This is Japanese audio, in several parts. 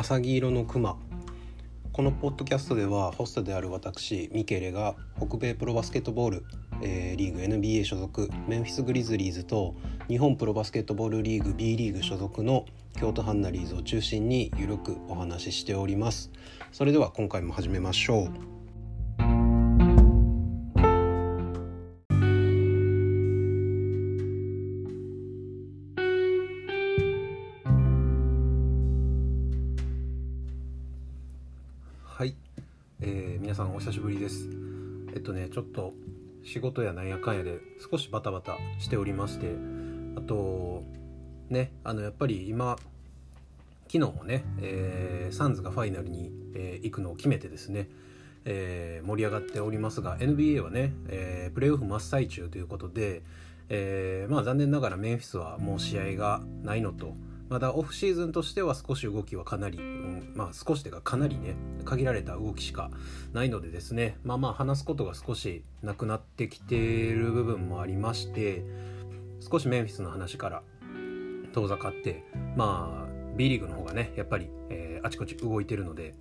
浅黄色のクマこのポッドキャストではホストである私ミケレが北米プロバスケットボール、えー、リーグ NBA 所属メンフィス・グリズリーズと日本プロバスケットボールリーグ B リーグ所属の京都ハンナリーズを中心にゆるくお話ししております。それでは今回も始めましょう。仕事やなんやかんやで少しバタバタしておりましてあとねあのやっぱり今昨日もね、えー、サンズがファイナルに、えー、行くのを決めてですね、えー、盛り上がっておりますが NBA はね、え、プレーオフ真っ最中ということで、え、まあ残念ながらメンフィスはもう試合がないのとまだオフシーズンとしては少し動きはかなり、うん、まあ少しというかかなりね限られた動きしかないのでですね。まあまあ話すことが少しなくなってきている部分もありまして少しメンフィスの話から遠ざかってまあ B リーグの方がねやっぱり、えー、あちこち動いてるので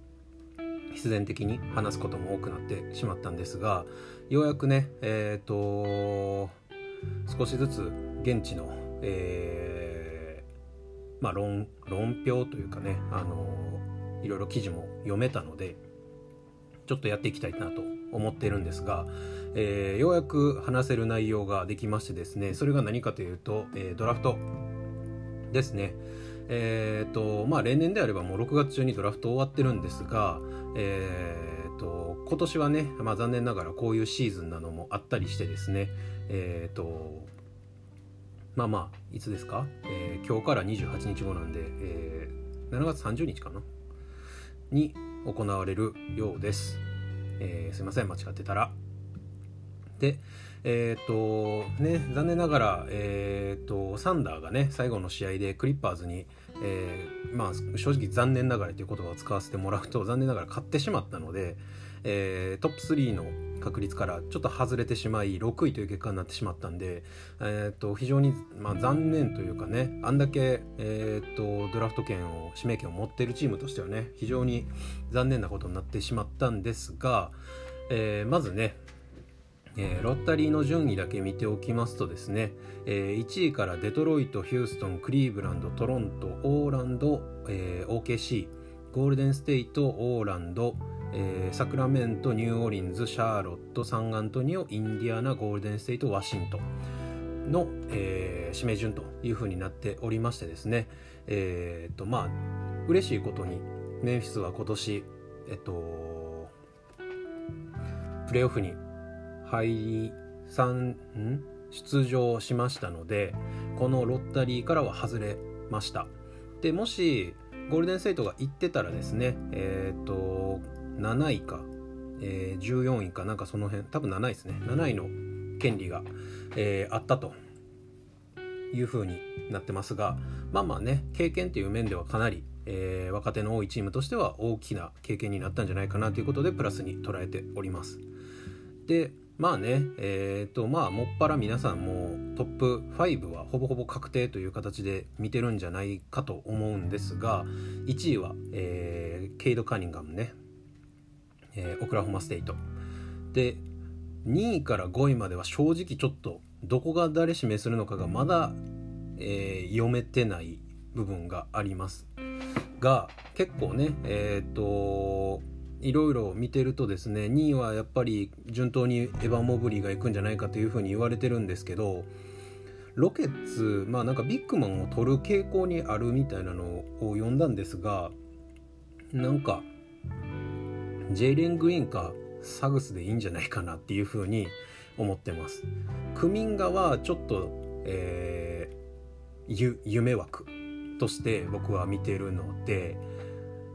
必然的に話すことも多くなってしまったんですがようやくねえっ、ー、と少しずつ現地の、えーまあ論論評というかねあのいろいろ記事も読めたのでちょっとやっていきたいなと思ってるんですが、えー、ようやく話せる内容ができましてですねそれが何かというと、えー、ドラフトですね。え、ー、とまあ例年であればもう6月中にドラフト終わってるんですがえっ、と今年はね、まあ、残念ながらこういうシーズンなのもあったりしてですねえっ、とまあまあいつですか、えー、今日から28日後なんで、えー、7月30日かな？に行われるようです、えー、すいません間違ってたら。でえっ、とね残念ながら、えっ、とサンダーがね最後の試合でクリッパーズに、えまあ正直残念ながらという言葉を使わせてもらうと残念ながら勝ってしまったので、えトップ3の確率からちょっと外れてしまい6位という結果になってしまったんで、えー、と非常に、まあ、残念というかねあんだけ、えー、とドラフト権を指名権を持っているチームとしてはね非常に残念なことになってしまったんですが、えー、まずねえー、ロッタリーの順位だけ見ておきますとですね、えー、1位からデトロイト、ヒューストン、クリーブランド、トロント、オーランド、えー、OKC、ゴールデンステイト、オーランド、えー、サクラメントニューオーリンズシャーロットサンアントニオインディアナゴールデンステイトワシントンの、えー、指名順というふうになっておりましてですねえっ、とまあ嬉しいことにメンフィスは今年えっとプレーオフに敗産ん出場しましたのでこのロッタリーからは外れました。でもしゴールデンステイトが行ってたらですねえっ、と7位か、えー、14位かなんかその辺多分7位ですね。7位の権利が、えー、あったというふうになってますがまあまあね経験という面ではかなり、えー、若手の多いチームとしては大きな経験になったんじゃないかなということでプラスに捉えております。でまあねえっ、ー、とまあもっぱら皆さんもトップ5はほぼほぼ確定という形で見てるんじゃないかと思うんですが1位は、えー、ケイド・カーニンガムね。えー、オクラホマステイト。で2位から5位までは正直ちょっとどこが誰指名するのかがまだ、えー、読めてない部分があります。が結構ねえっ、ー、といろいろ見てるとですね2位はやっぱり順当にエヴァン・モブリーが行くんじゃないかというふうに言われてるんですけどロケッツまあなんかビッグマンを取る傾向にあるみたいなのを読んだんですがなんかジェイレン・グリーンかサグスでいいんじゃないかなっていうふうに思ってます。クミンガはちょっと、えー、夢枠として僕は見てるので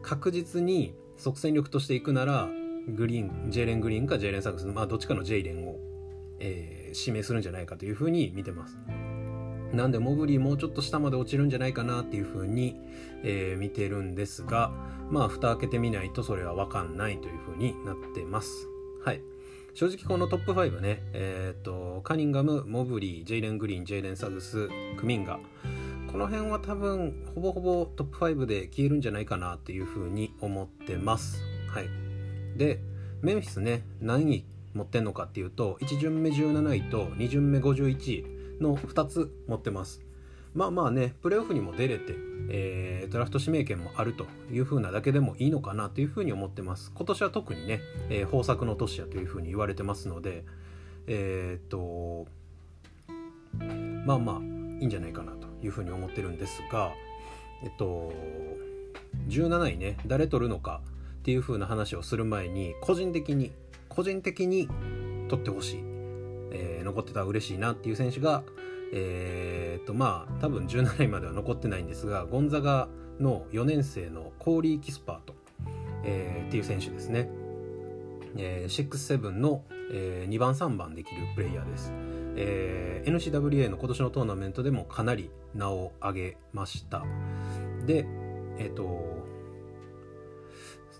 確実に即戦力としていくならグリーンジェイレン・グリーンかジェイレン・サグスまあどっちかのジェイレンを、えー、指名するんじゃないかというふうに見てます。なんでモグリーもうちょっと下まで落ちるんじゃないかなっていうふうに、えー、見てるんですがまあ蓋開けてみないとそれは分かんないというふうになってますはい正直このトップ5ねえっ、とカニンガムモブリージェイレン・グリーンジェイレン・サグスクミンガこの辺は多分ほぼほぼトップ5で消えるんじゃないかなっていうふうに思ってます。はい。でメンフィスね何位持ってんのかっていうと1巡目17位と2巡目51位の2つ持ってます。まあまあねプレーオフにも出れて、えー、ドラフト指名権もあるという風なだけでもいいのかなというふうに思ってます。今年は特にね、えー、豊作の年やというふうに言われてますのでえー、っとまあまあいいんじゃないかなと。いうふうに思ってるんですがえっと17位ね誰取るのかっていう風な話をする前に個人的に個人的に取ってほしい、えー、残ってたら嬉しいなっていう選手がえー、っとまあ多分17位までは残ってないんですがゴンザガの4年生のコーリー・キスパート、えー、っていう選手ですね、えー、6-7の、えー、2番3番できるプレイヤーです、えー、NCWA の今年のトーナメントでもかなり名を上げました。でえっ、ー、と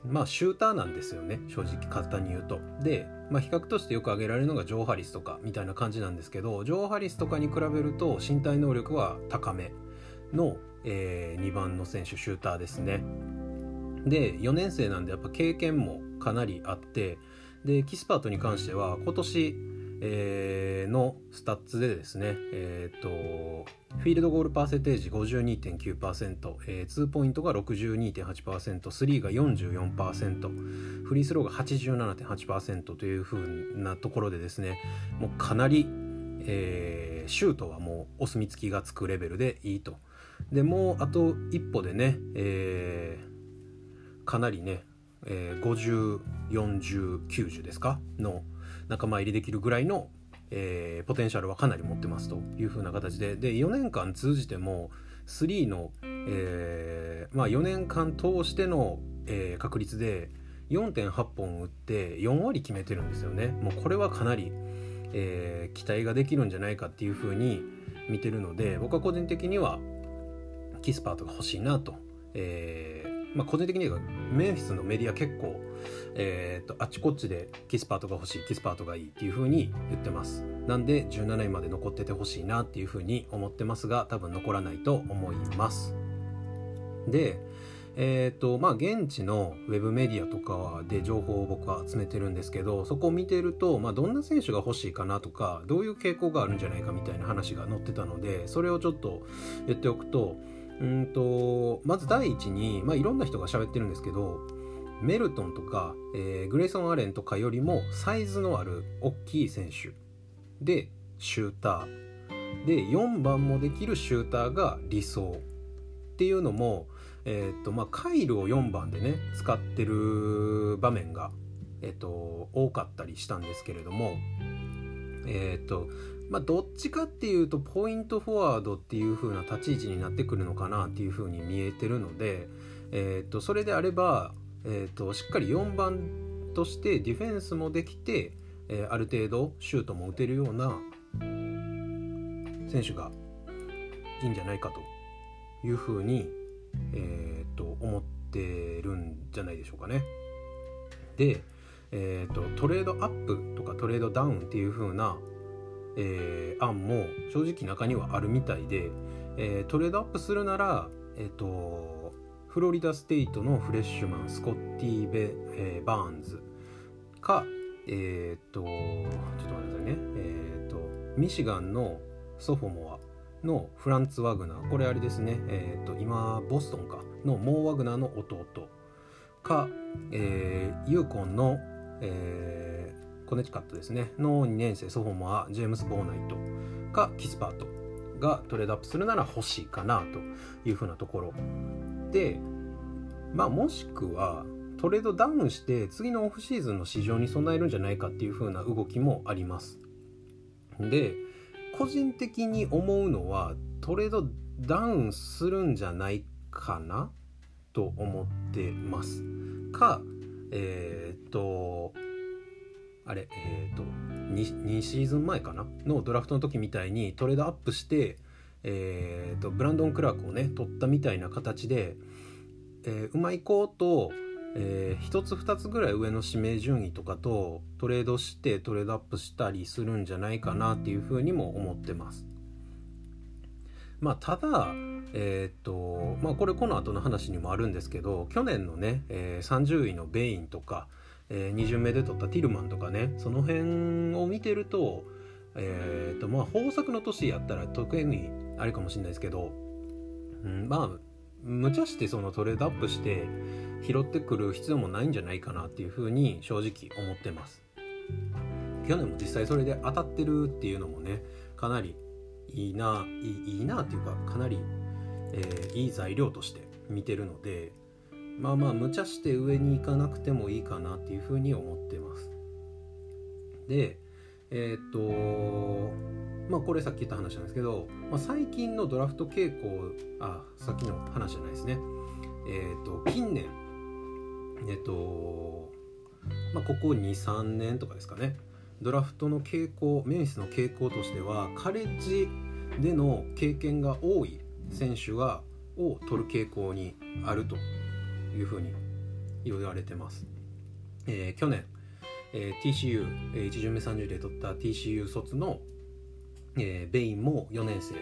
まあシューターなんですよね。正直簡単に言うと。で、まあ、比較としてよく挙げられるのがジョー・ハリスとかみたいな感じなんですけどジョー・ハリスとかに比べると身体能力は高めの、えー、2番の選手シューターですね。で4年生なんでやっぱ経験もかなりあってでキスパートに関しては今年えー、のスタッツでですね、えーと、フィールドゴールパーセンテージ52.9%、えー、2ポイントが62.8%、3が44%、フリースローが87.8%というふうなところでですね、もうかなり、えー、シュートはもうお墨付きがつくレベルでいいと。でもうあと一歩でね、えー、かなりね、えー、50、40、90ですか？の仲間入りできるぐらいの、えー、ポテンシャルはかなり持ってますという風な形で。で4年間通じても3の、えー、まあ、4年間通しての、えー、確率で4.8本打って4割決めてるんですよね。もうこれはかなり、え期待ができるんじゃないかっていう風に見てるので僕は個人的にはキスパートが欲しいなと、えまあ、個人的にはメンフィスのメディア結構えーと、あっちこっちでキスパートが欲しいキスパートがいいっていう風に言ってます。なんで17位まで残っててほしいなっていう風に思ってますが多分残らないと思います。でえーとまあ、現地のウェブメディアとかで情報を僕は集めてるんですけどそこを見てると、まあ、どんな選手が欲しいかなとかどういう傾向があるんじゃないかみたいな話が載ってたのでそれをちょっと言っておくとうんとまず第一に、まあ、いろんな人が喋ってるんですけどメルトンとか、えー、グレイソン・アレンとかよりもサイズのある大きい選手。でシューター。で4番もできるシューターが理想。っていうのも、えーとまあ、カイルを4番でね使ってる場面が、えーと、多かったりしたんですけれどもえ、ー、とまあどっちかっていうとポイントフォワードっていう風な立ち位置になってくるのかなっていう風に見えてるので、えーとそれであればえーと、しっかり4番としてディフェンスもできて、えー、ある程度シュートも打てるような選手がいいんじゃないかというふうに、えーと、思ってるんじゃないでしょうかね。で、えーと、トレードアップとかトレードダウンっていう風な、えー、案も正直中にはあるみたいで、えー、トレードアップするなら、え、ー、とフロリダステイトのフレッシュマンスコッティベ・えー、バーンズかえっ、とちょっと待ってくださいね。えっ、とミシガンのソフォモアのフランツ・ワグナー。これあれですね。えっ、と今ボストンか。のモー・ワグナーの弟か、えー、ユーコンの、えー、コネチカットですねの2年生ソフォモアジェームス・ボーナイトかキスパートがトレードアップするなら欲しいかなというふうなところで、まあ、もしくはトレードダウンして次のオフシーズンの市場に備えるんじゃないかっていう風な動きもあります。で個人的に思うのはトレードダウンするんじゃないかなと思ってます。かえー、っとあれえー、と 2, 2シーズン前かな？のドラフトの時みたいにトレードアップしてえーと、ブランドン・クラークをね取ったみたいな形で、えー、うまいこと、えー、1つ2つぐらい上の指名順位とかとトレードしてトレードアップしたりするんじゃないかなっていうふうにも思ってます。まあ、ただえー、っとまあこれこの後の話にもあるんですけど去年のね、えー、30位のベインとか、えー、2巡目で取ったティルマンとかねその辺を見てるとえー、っとまあ豊作の年やったら特にあれかもしれないですけど、うん、まあ無茶してそのトレードアップして拾ってくる必要もないんじゃないかなっていうふうに正直思ってます。去年も実際それで当たってるっていうのもねかなりいいないいいいなっていうかかなりえー、いい材料として見てるのでまあまあ無茶して上に行かなくてもいいかなっていうふうに思ってます。でえー、っとまあこれさっき言った話なんですけど、まあ、最近のドラフト傾向あさっきの話じゃないですね。えー、っと近年えっとまあここ23年とかですかね。ドラフトの傾向メンフィスの傾向としてはカレッジでの経験が多い選手がを取る傾向にあると。いうふうに言われてます。えー、去年、えー、TCU、えー、1巡目30で取った TCU 卒の、えー、ベインも4年生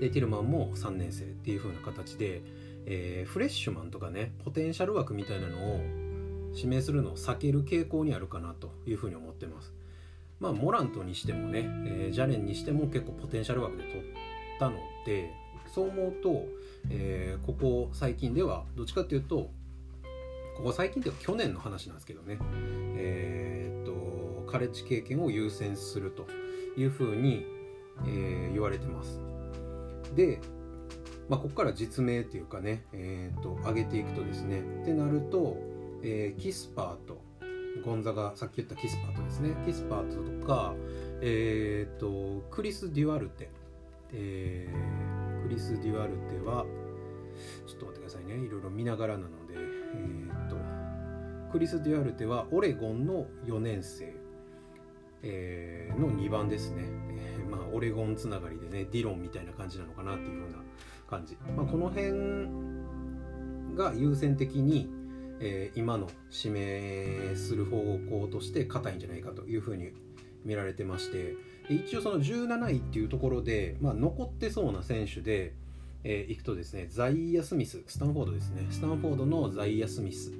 でティルマンも3年生っていう風な形で、えー、フレッシュマンとかねポテンシャル枠みたいなのを指名するのを避ける傾向にあるかなというふうに思ってます。まあモラントにしてもね、えー、ジャレンにしても結構ポテンシャル枠で取ったのでそう思うと、えー、ここ最近ではどっちかっていうとここ最近っていうか去年の話なんですけどね。えー、っとカレッジ経験を優先するというふうに、えー、言われてます。で、まあ、ここから実名っていうかね、えー、っと上げていくとですねってなると、えー、キスパーとゴンザがさっき言ったキスパートですねキスパートとかえっ、とクリス・デュアルテ、えークリス・デュアルテはちょっと待ってくださいね。いろいろ見ながらなのえー、っとクリス・デュアルテはオレゴンの4年生、えー、の2番ですね、えー、まあオレゴンつながりでねディロンみたいな感じなのかなっていうふうな感じ、まあ、この辺が優先的に、えー、今の指名する方向として硬いんじゃないかというふうに見られてまして。一応その17位っていうところで、まあ、残ってそうな選手で、えー、いくとですねザイア・スミススタンフォードですね。スタンフォードのザイア・スミス。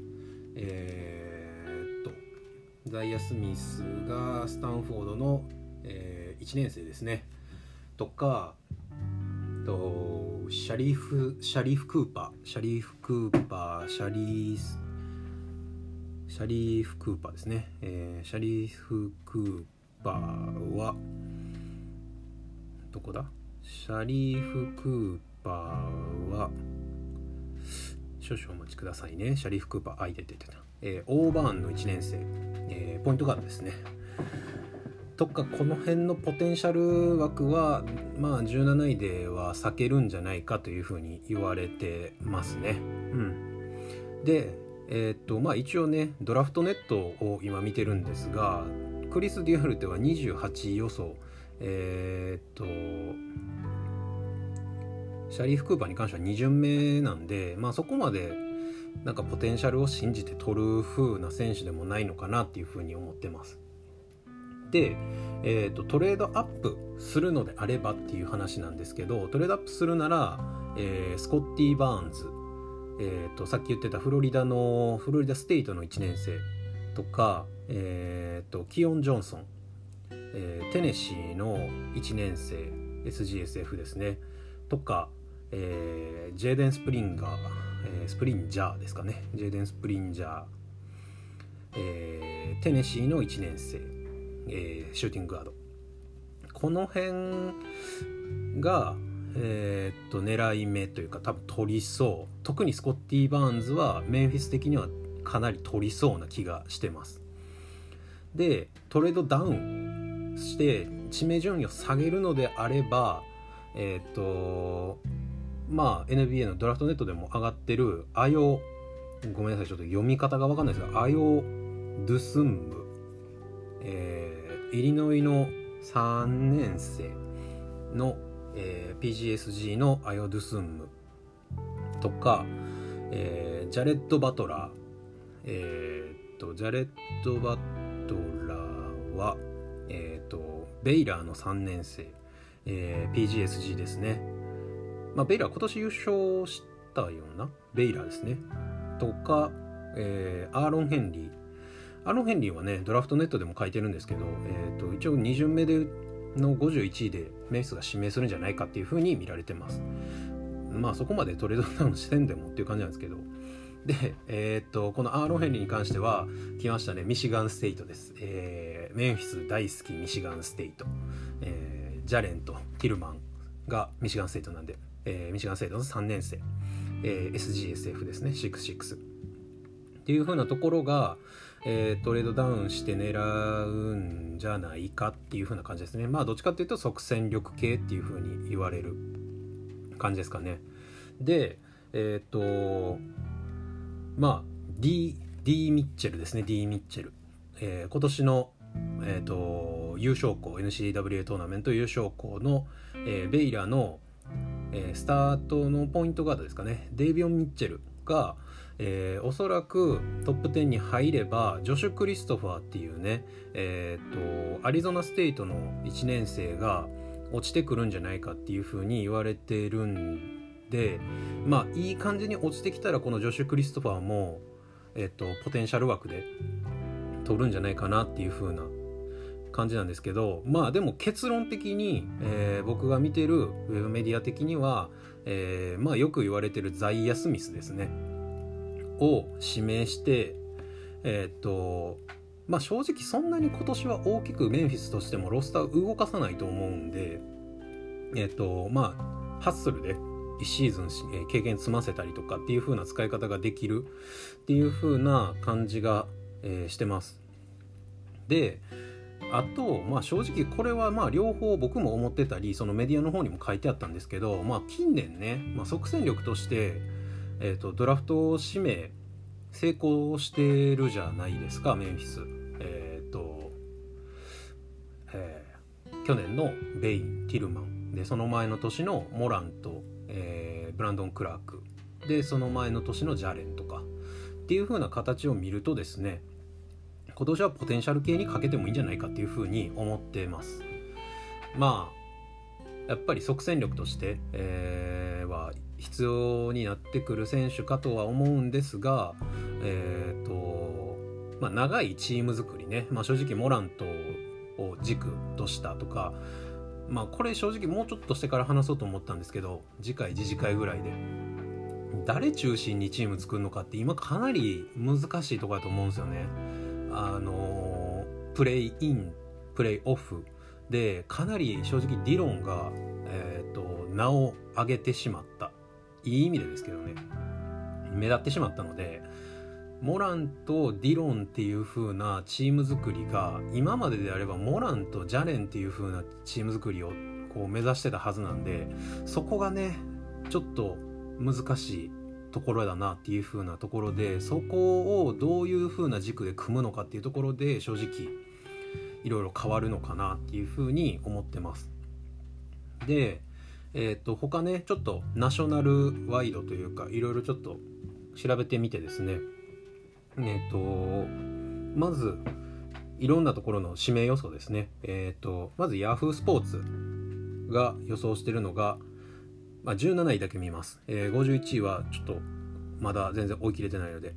えー、っとザイア・スミスがスタンフォードの、えー、1年生ですね。とかとシャリフシャリフ・クーパー。シャリフ・クーパーシャリーシャリフ・クーパーですね、えー、シャリーフ・クーパーはどこだ？シャリーフ・クーパーパーは少々お待ちくださいね。シャリフ・クーパーあいてててた、えー、オーバーンの1年生、えー、ポイントガードですね。とかこの辺のポテンシャル枠はまあ17位では避けるんじゃないかというふうに言われてますね。うん。でえー、っとまあ一応ねドラフトネットを今見てるんですがクリス・デュアルテは28位予想。えー、っとシャリーフ・クーパーに関しては2巡目なんで、まあ、そこまでなんかポテンシャルを信じて取る風な選手でもないのかなっていうふうに思ってます。で、えーと、トレードアップするのであればっていう話なんですけどトレードアップするなら、えー、スコッティ・バーンズ、えーと、さっき言ってたフロリダのフロリダステイトの1年生とか、えーと、キヨン・ジョンソン、えー、テネシーの1年生 SGSF ですねとか、えー、ジェーデン・スプリンガー、えー、スプリンジャーですかね。ジェーデン・スプリンジャー、えー、テネシーの1年生、えー、シューティングガード。この辺がえー、っと狙い目というか多分取りそう。特にスコッティ・バーンズはメンフィス的にはかなり取りそうな気がしてます。でトレードダウンして指名順位を下げるのであればえっ、とまあ NBA のドラフトネットでも上がってるアヨごめんなさいちょっと読み方が分かんないですがアヨ・ドゥスンム、えー、イリノイの3年生の、えー、PGSG のアヨ・ドゥスンムとか、えー、ジャレット・バトラー。えー、っとジャレット・バトラーは、えー、っとベイラーの3年生、えー、PGSG ですねまあ、ベイラー今年優勝したようなベイラーですね。とか、えー、アーロン・ヘンリー。アーロン・ヘンリーはねドラフトネットでも書いてるんですけど、えーと、一応2巡目での51位でメイスが指名するんじゃないかっていうふうに見られてます。まあそこまでトレードダウンしてんでもっていう感じなんですけど。で、えー、っと、このアーロン・ヘンリーに関しては、来ましたね、ミシガン・ステイトです。えー、メンフィス大好きミシガン・ステイト。えー、ジャレンとティルマンがミシガン・ステイトなんで、えー、ミシガン・ステイトの3年生、えー、SGSF ですね、66。っていう風なところが、えー、トレードダウンして狙うんじゃないかっていう風な感じですね。まあ、どっちかっていうと即戦力系っていう風に言われる感じですかね。で、えっ、と、まあ D, D ミッチェルですね D ミッチェル、えー、今年の、えーと、優勝校 NCWA トーナメント優勝校の、えー、ベイラの、えー、スタートのポイントガードですかね。デイビオン・ミッチェルが、えー、おそらくトップ10に入ればジョシュ・クリストファーっていうね、えーと、アリゾナステイトの1年生が落ちてくるんじゃないかっていうふうに言われてるんでまあいい感じに落ちてきたらこのジョシュ・クリストファーも、えっと、ポテンシャル枠で取るんじゃないかなっていう風な感じなんですけどまあでも結論的に、えー、僕が見てるウェブメディア的には、えー、まあよく言われてるザイア・スミスですねを指名してえー、っとまあ正直そんなに今年は大きくメンフィスとしてもロスター動かさないと思うんでえっとまあハッスルで1シーズン、経験積ませたりとかっていう風な使い方ができるっていう風な感じが、えー、してます。であと、まあ、正直これはまあ両方僕も思ってたりそのメディアの方にも書いてあったんですけど、まあ、近年ね、まあ、即戦力として、えーと、ドラフト指名成功してるじゃないですかメンフィス。えっ、ー、と、えー、去年のベイン・ティルマンでその前の年のモランとえー、ブランドン・クラークでその前の年のジャレンとかっていう風な形を見るとですね今年はポテンシャル系にかけてもいいんじゃないかっていう風に思ってます。まあやっぱり即戦力として、えー、は必要になってくる選手かとは思うんですがえっ、ー、とまあ長いチーム作りね、まあ、正直モラントを軸としたとかまあこれ正直もうちょっとしてから話そうと思ったんですけど次回次次回ぐらいで。誰中心にチーム作るのかって今かなり難しいとこだと思うんですよね。あのプレイインプレイオフでかなり正直ディロンが、えーと、と名を上げてしまった。いい意味でですけどね。目立ってしまったのでモランとディロンっていう風なチーム作りが今までであればモランとジャレンっていう風なチーム作りをこう目指してたはずなんでそこがねちょっと難しい。ところだなっていう風なところでそこをどういう風な軸で組むのかっていうところで正直いろいろ変わるのかなっていう風に思ってます。で、えっ、ー、と他ねちょっとナショナルワイドというかいろいろちょっと調べてみてですね。えっ、とまずいろんなところの指名予想ですね。えっ、とまず Yahoo スポーツが予想してるのが、まあ、17位だけ見ます、えー、51位はちょっとまだ全然追い切れてないので。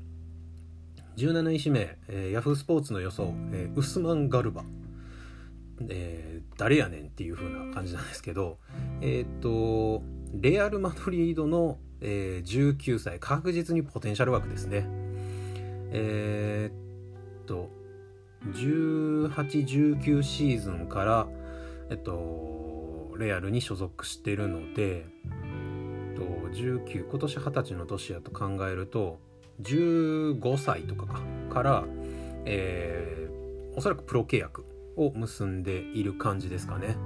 17位指名、えー、Yahoo スポーツの予想、えー、ウスマン・ガルバ。えー、誰やねんっていう風な感じなんですけどえっ、とレアル・マドリードの、えー、19歳確実にポテンシャル枠ですね。えー、っと1819シーズンからえっとレアルに所属してるので、えっと、19今年二十歳の年やと考えると15歳とかかから、えー、おそらくプロ契約を結んでいる感じですかね。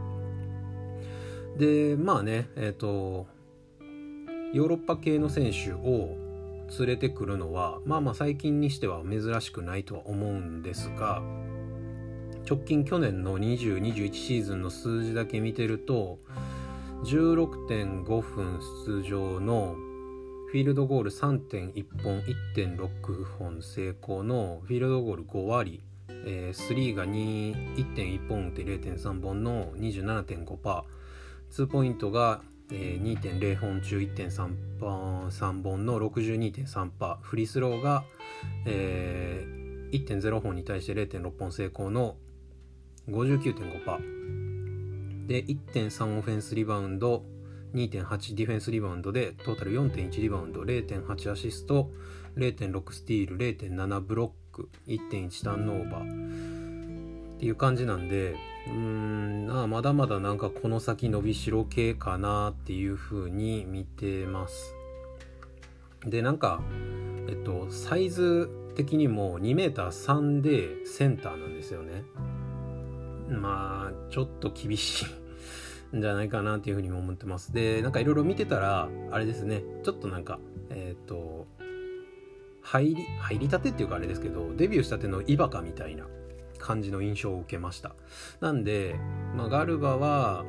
でまあねえっ、とヨーロッパ系の選手を連れてくるのはまあまあ最近にしては珍しくないとは思うんですが直近去年の2021シーズンの数字だけ見てると16.5分出場のフィールドゴール3.1本1.6本成功のフィールドゴール5割、えー、3が1.1本打って0.3本の27.5%ツーポイントがえー、2.0本中1.3本 ,3 本の62.3%フリースローが、えー、1.0本に対して0.6本成功の59.5%で1.3オフェンスリバウンド2.8ディフェンスリバウンドでトータル4.1リバウンド0.8アシスト0.6スティール0.7ブロック1.1ターンオーバー。っていう感じなんでうーんなあまだまだなんかこの先伸びしろ系かなっていう風に見てます。でなんかえっとサイズ的にも 2m3 でセンターなんですよね。まあちょっと厳しいんじゃないかなっていうふうにも思ってます。でなんかいろいろ見てたらあれですね。ちょっとなんかえっ、と入り入りたてっていうかあれですけどデビューしたてのイバカみたいな感じの印象を受けました。なんで、まあ、ガルバは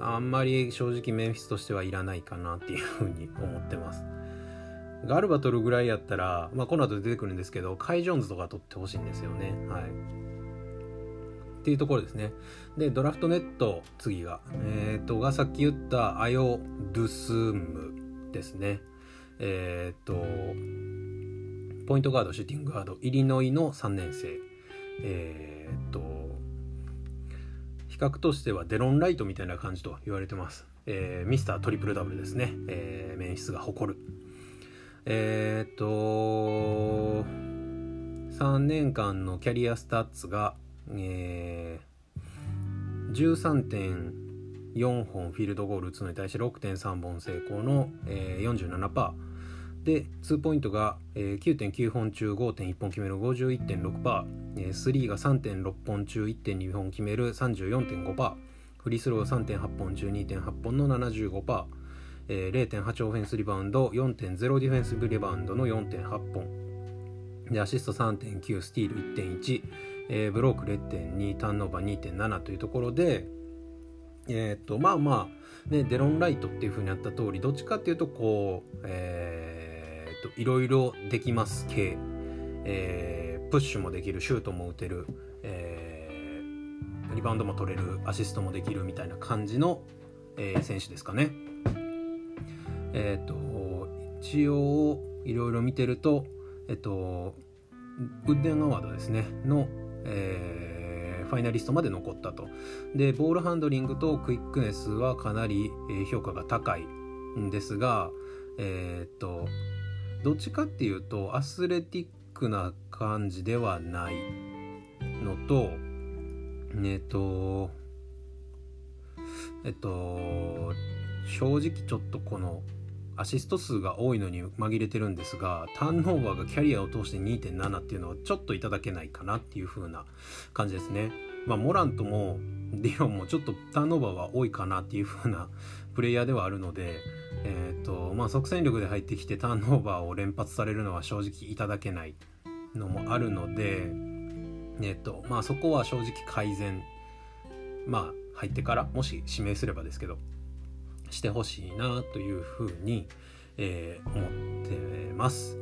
あんまり正直メンフィスとしてはいらないかなっていうふうに思ってます。ガルバ取るぐらいやったら、まあ、この後出てくるんですけどカイ・ジョーンズとか取ってほしいんですよね。はい。っていうところですね。でドラフトネット次がえっ、ー、とがさっき言ったアヨ・ドゥスムですね。えっ、ー、とポイントガードシューティングガードイリノイの3年生。えー、っと比較としてはデロン・ライトみたいな感じと言われてます、えー、ミスタートリプルダブルですね、えー、面質が誇る。えー、っと3年間のキャリアスタッツが、えー、13.4本フィールドゴール打つのに対して6.3本成功の、えー、47%で2ポイントが、えー、9.9本中5.1本決める51.6%、えー、3が3.6本中1.2本決める34.5%フリースロー3.8本中2.8本の75%、えー、0.8オフェンスリバウンド4.0ディフェンスリバウンドの4.8本。でアシスト3.9スティール1.1、えー、ブローク0.2ターンオーバー2.7というところでえっ、とまあまあねデロンライトっていうふうにあった通りどっちかっていうとこうえーといろいろできます系、えー、プッシュもできるシュートも打てる、えー、リバウンドも取れるアシストもできるみたいな感じの、えー、選手ですかね。えっ、と一応いろいろ見てるとえっ、とウッデンアワードですねの、えー、ファイナリストまで残ったと。でボールハンドリングとクイックネスはかなり、評価が高いんですがえっ、とどっちかっていうとアスレティックな感じではないのとえっとえっと正直ちょっとこのアシスト数が多いのに紛れてるんですがターンオーバーがキャリアを通して2.7っていうのはちょっといただけないかなっていう風な感じですね。まあ、モラントもディロンもちょっとターンオーバーは多いかなっていう風な プレイヤーではあるので、えーとまあ、即戦力で入ってきてターンオーバーを連発されるのは正直いただけないのもあるので、えーとまあ、そこは正直改善まあ入ってからもし指名すればですけどしてほしいなというふうに、えー、思ってます。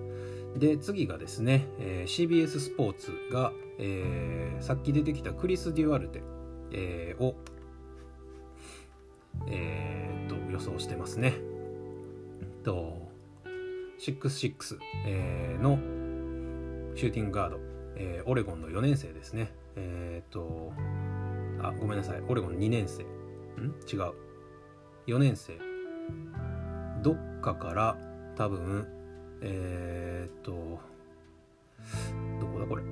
で次がですね、えー、CBS スポーツが、えー、さっき出てきたクリス・デュアルテ、えー、をえー、と予想してますね。と66、えー、のシューティングガード、えー、オレゴンの4年生ですね。えー、とあごめんなさいオレゴン2年生ん？違う4年生。どっかから多分えー、っとどこだ？これ。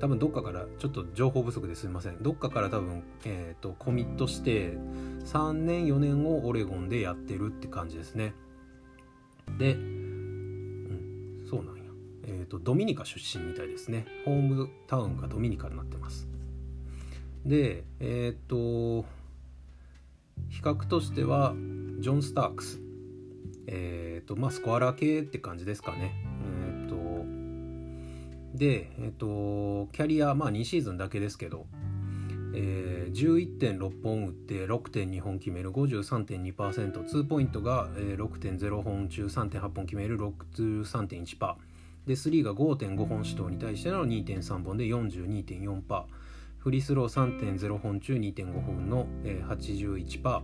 多分どっかからちょっと情報不足ですみません。どっかから多分、えーと、コミットして3年4年をオレゴンでやってるって感じですね。で、うん、そうなんや。えっ、とドミニカ出身みたいですね。ホームタウンがドミニカになってます。でえっ、と比較としてはジョン・スタークスえっ、ー、とまあスコアラー系って感じですかね。えっとで、えっと、キャリア、まあ2シーズンだけですけど、えー、11.6本打って6.2本決める53.2%、2ポイントが、えー、6.0本中3.8本決める63.1%、で、3が5.5本指導に対しての2.3本で42.4%、フリースロー3.0本中2.5本の、えー、81%、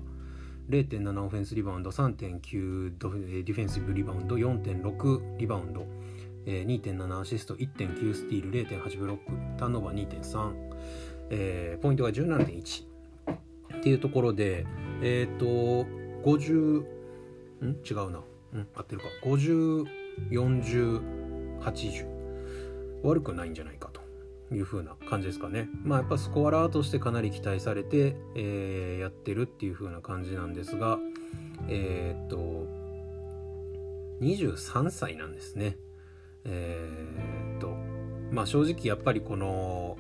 0.7オフェンスリバウンド3.9ディフェンシブリバウンド4.6リバウンド。2.7アシスト1.9スティール0.8ブロック。ターンオーバー2.3、えー、ポイントが17.1っていうところでえっ、ー、と50ん？違うな。うん合ってるか。504080悪くないんじゃないかと。いう風な感じですかね。まあやっぱスコアラーとしてかなり期待されて、えー、やってるっていう風な感じなんですが、えー、っと、23歳なんですね。えー、っと、まあ正直やっぱりこの、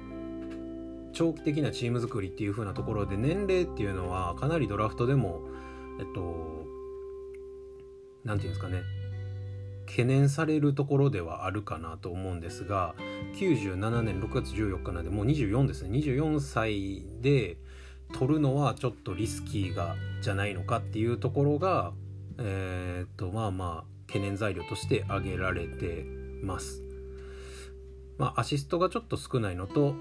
長期的なチーム作りっていう風なところで年齢っていうのはかなりドラフトでも、えっと、何て言うんですかね、懸念されるところではあるかなと思うんですが97年6月14日なんでもう24ですね24歳で取るのはちょっとリスキーがじゃないのかっていうところがえー、っとまあまあ懸念材料として挙げられてます。まあ、アシストがちょっと少ないのと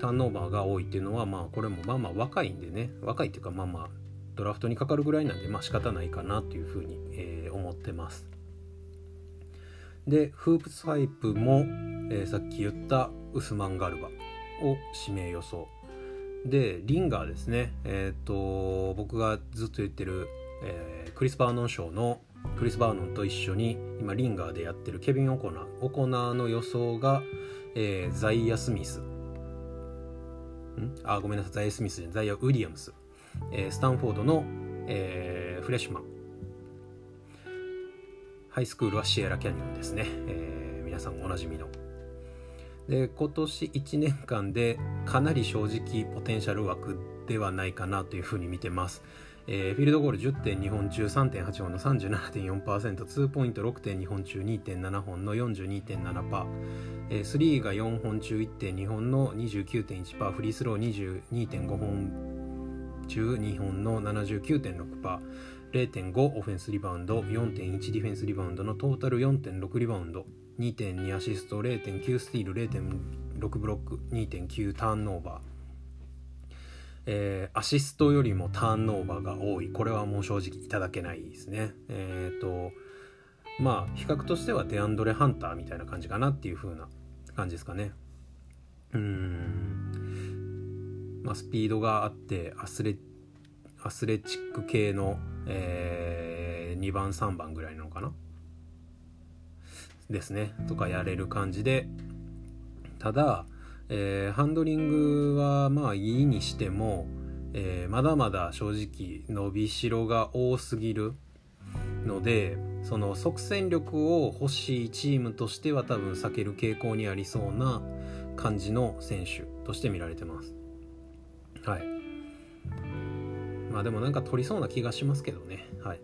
ターンオーバーが多いっていうのはまあこれもまあまあ若いんでね若いっていうかまあまあドラフトにかかるぐらいなんでまあ仕方ないかなというふうに、えー、思ってます。でフープスハイプも、えー、さっき言ったウスマン・ガルバを指名予想。でリンガーですね。えっ、ー、と僕がずっと言ってる、えー、クリス・バーノン賞のクリス・バーノンと一緒に今リンガーでやってるケビン・オコナーオコナーの予想が、えー、ザイア・スミス。ん？あごめんなさい。ザイア・スミスじゃザイア・ウィリアムス、えー、スタンフォードの、えー、フレッシュマン。ハイスクールはシエラキャニオンですね、えー、皆さんおなじみの。で今年1年間でかなり正直ポテンシャル枠ではないかなというふうに見てます、えー、フィールドゴール10.2本中3.8本の 37.4%2 ポイント6.2本中2.7本の42.7%、えー、スリーが4本中1.2本の29.1%フリースロー22.5本中2本の79.6%、0.5オフェンスリバウンド4.1ディフェンスリバウンドのトータル4.6リバウンド。2.2アシスト0.9スティール0.6ブロック2.9ターンオーバー。えー、アシストよりもターンオーバーが多い。これはもう正直いただけないですね。えっ、ー、とまあ比較としてはデアンドレ・ハンターみたいな感じかなっていう風な感じですかね。うん。まあスピードがあってアスレアスレチック系のえー、2番3番ぐらいなのかな？ですね。とかやれる感じで。ただ、えー、ハンドリングはまあいいにしても、えー、まだまだ正直伸びしろが多すぎるのでその即戦力を欲しいチームとしては多分避ける傾向にありそうな感じの選手として見られてます。はい。まあでもなんか取りそうな気がしますけどね。はい。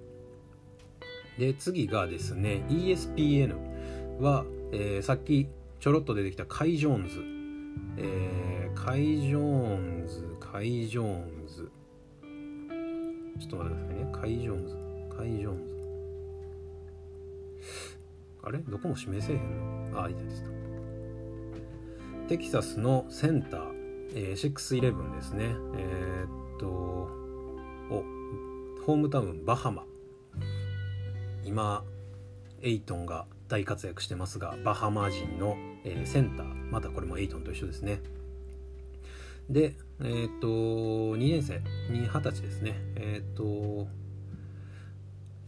で次がですね ESPN は、えー、さっきちょろっと出てきたカイ・ジョーンズ、えー、カイ・ジョーンズカイ・ジョーンズ。ちょっと待ってくださいね。カイ・ジョーンズカイ・ジョーンズ。あれ？どこも指名せえへんの？あいたですテキサスのセンター、えー、611ですね。えー、っとをホームタウンバハマ。今エイトンが大活躍してますがバハマ人の、えー、センター。またこれもエイトンと一緒ですね。でえっ、と2年生。に20歳ですね。えっ、と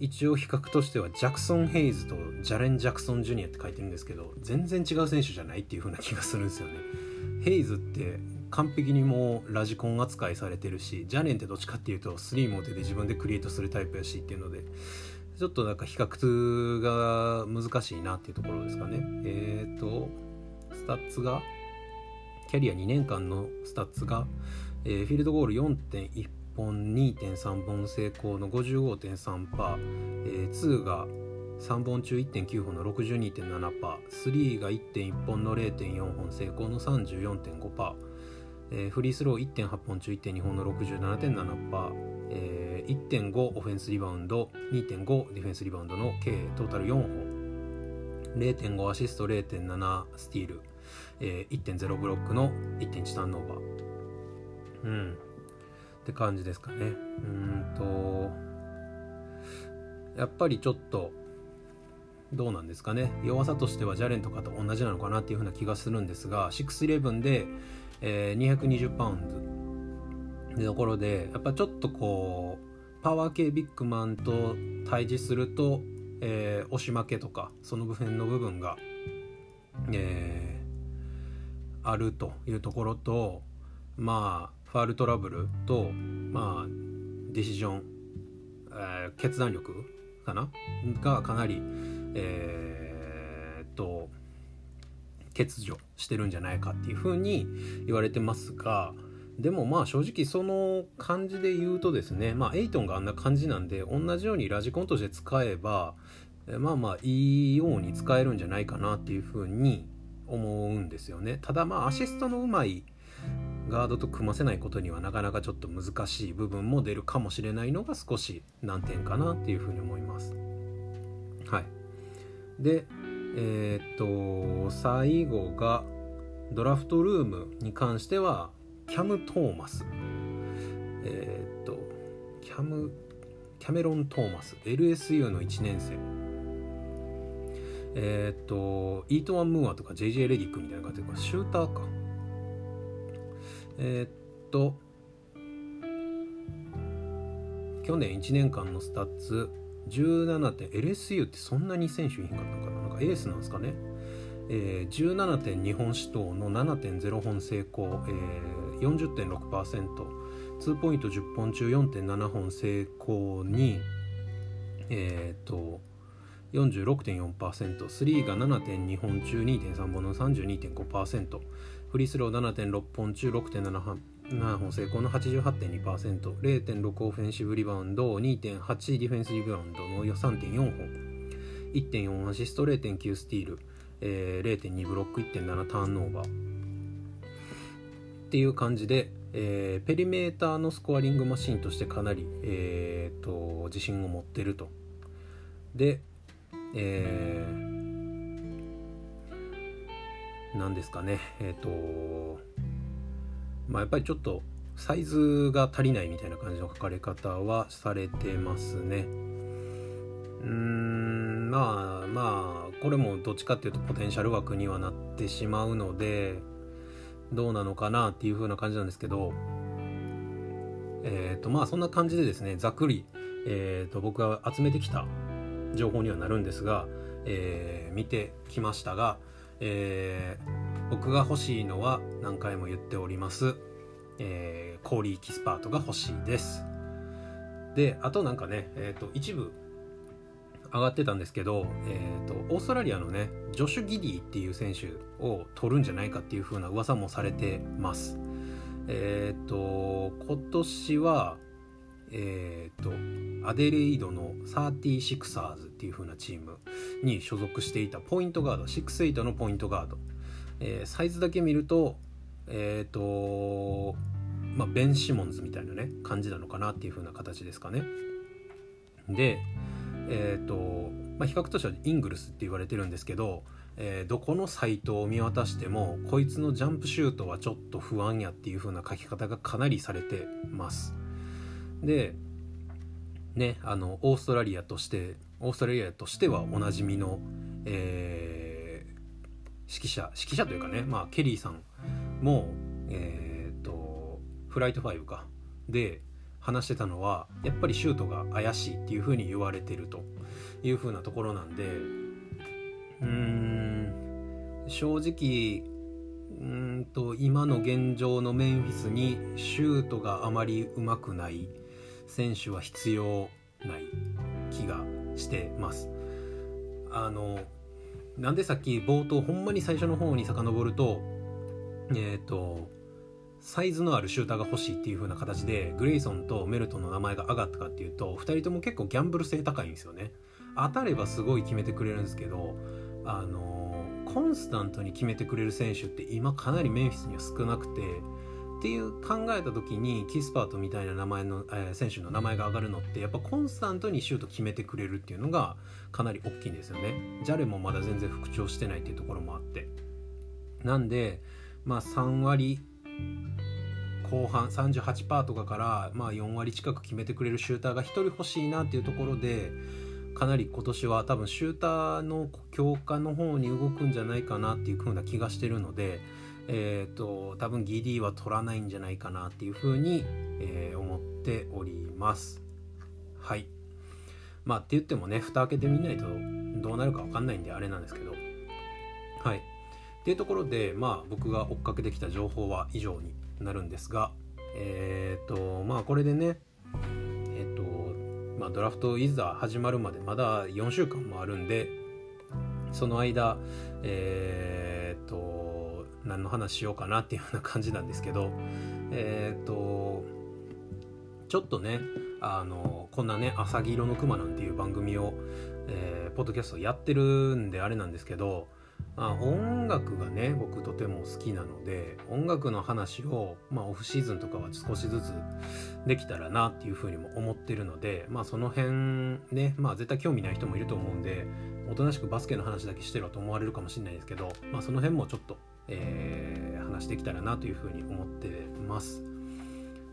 一応比較としてはジャクソン・ヘイズとジャレン・ジャクソン・ジュニアって書いてるんですけど全然違う選手じゃないっていう風な気がするんですよね。ヘイズって完璧にもうラジコン扱いされてるしジャレンってどっちかっていうとスリーモテで自分でクリエイトするタイプやしっていうのでちょっとなんか比較が難しいなっていうところですかね。えっ、ー、とスタッツがキャリア2年間のスタッツが、えー、フィールドゴール4.1本2.3本成功の55.3%、えー、2が3本中1.9本の62.7%、3が1.1本の0.4本成功の34.5%、えー、フリースロー1.8本中1.2本の67.7%、えー、1.5オフェンスリバウンド2.5ディフェンスリバウンドの計トータル4本0.5アシスト0.7スティール、えー、1.0ブロックの1.1ターンオーバー。うん。って感じですかね。うんとやっぱりちょっとどうなんですかね。弱さとしてはジャレンとかと同じなのかなっていう風な気がするんですが611で、えー、220パウンド。のところでやっぱちょっとこうパワー系ビッグマンと対峙すると、えー、押し負けとかその部分の部分が、えー、あるというところとまあファールトラブルとまあディシジョン、えー、決断力かな？がかなりえー、っと欠如してるんじゃないかっていうふうに言われてますがでもまあ正直その感じで言うとですねまあエイトンがあんな感じなんで同じようにラジコンとして使えばまあまあいいように使えるんじゃないかなっていうふうに思うんですよね。ただまあアシストのうまいガードと組ませないことにはなかなかちょっと難しい部分も出るかもしれないのが少し難点かなっていうふうに思います。はい。でえー、っと最後がドラフトルームに関してはキャム・トーマス。えー、っとキャムキャメロン・トーマス。LSU の1年生えー、っとイートワン・ムーアとか JJ レディックみたいな感じでシューターか。え、っと去年1年間のスタッツ17点 LSU ってそんなに選手いへんかったかな。かエースなんですかね、えー、17点2本シュートの7.0本成功、えー、40.6%ツーポイント10本中4.7本成功にえっ、と46.4%スリーが7.2本中2.3本の32.5%フリースロー7.6本中6.7本7本成功の88.2%、0.6オフェンシブリバウンド、2.8ディフェンスリバウンドの3.4本、1.4アシスト、0.9スティール、えー、0.2ブロック、1.7ターンオーバー。っていう感じで、えー、ペリメーターのスコアリングマシンとしてかなり、えーと、自信を持ってると。で、えー、何ですかね、えっ、ー、と、まあ、やっぱりちょっとサイズが足りないみたいな感じの書かれ方はされてますね。うーんまあまあこれもどっちかっていうとポテンシャル枠にはなってしまうのでどうなのかなっていう風な感じなんですけどえっ、ー、とまあそんな感じでですねざっくり、えー、と僕が集めてきた情報にはなるんですが、えー、見てきましたが、えー、僕が欲しいのは何回も言っております、えー、コーリー・キスパートが欲しいです。であとなんかね、えーと、一部上がってたんですけど、えーと、オーストラリアのねジョシュ・ギディっていう選手を取るんじゃないかっていう風な噂もされてます。えっ、ー、と今年はえっ、ー、とアデレイドの 36ers っていう風なチームに所属していたポイントガード68のポイントガード。えー、サイズだけ見るとえっ、とまあベン・シモンズみたいなね感じなのかなっていう風な形ですかね。でえ、ー、と、まあ、比較としてはイングルスって言われてるんですけど、えー、どこのサイトを見渡してもこいつのジャンプシュートはちょっと不安やっていう風な書き方がかなりされてます。でねあのオーストラリアとしてオーストラリアとしてはおなじみの、えー指揮者指揮者というかね、まあ、ケリーさんも、えーと、フライト5か。で話してたのはやっぱりシュートが怪しいっていうふうに言われてるというふうなところなんでうん正直うんと今の現状のメンフィスにシュートがあまりうまくない選手は必要ない気がしてます。あのなんでさっき冒頭ほんまに最初の方に遡るとえっ、ー、とサイズのあるシューターが欲しいっていう風な形でグレイソンとメルトンの名前が上がったかっていうと2人とも結構ギャンブル性高いんですよね当たればすごい決めてくれるんですけどあのコンスタントに決めてくれる選手って今かなりメンフィスには少なくてっていう考えた時にキスパートみたいな名前の、えー、選手の名前が上がるのってやっぱコンスタントにシュート決めてくれるっていうのがかなり大きいんですよね。ジャレもまだ全然復調してないっていうところもあって。なんでまあ3割後半38%とかから、まあ、4割近く決めてくれるシューターが1人欲しいなっていうところでかなり今年は多分シューターの強化の方に動くんじゃないかなっていう風な気がしてるので、えーと、多分ギディは取らないんじゃないかなっていう風に、えー、思っております。はい。まあって言ってもね蓋開けてみないとどうなるか分かんないんであれなんですけど。はい。っていうところでまあ僕が追っかけてきた情報は以上になるんですがえっ、ー、とまあこれでねえっ、ー、とまあドラフトいざ始まるまでまだ4週間もあるんでその間えっ、ー、と何の話しようかなっていうような感じなんですけどえっ、とちょっとねあのこんなね「朝黄色の熊」なんていう番組を、えー、ポッドキャストやってるんであれなんですけどあ、音楽がね僕とても好きなので音楽の話を、まあ、オフシーズンとかは少しずつできたらなっていうふうにも思ってるので、まあ、その辺ね、まあ、絶対興味ない人もいると思うんでおとなしくバスケの話だけしてろと思われるかもしれないですけど、まあ、その辺もちょっと、えー、話してきたらなというふうに思ってます。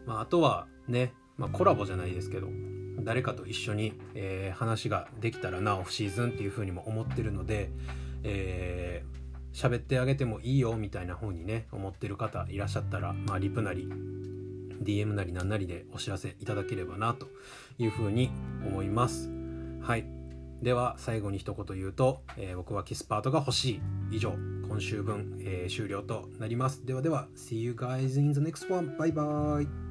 まあ、あとはね、まあ、コラボじゃないですけど誰かと一緒に、えー、話ができたらなオフシーズンっていうふうにも思ってるのでえー、喋ってあげてもいいよみたいな風にね思ってる方いらっしゃったら、まあ、リプなり DM なりなんなりでお知らせいただければなというふうに思います。はい。では最後に一言言うと、えー、僕はキスパートが欲しい。以上今週分、えー、終了となります。ではでは See you guys in the next one bye bye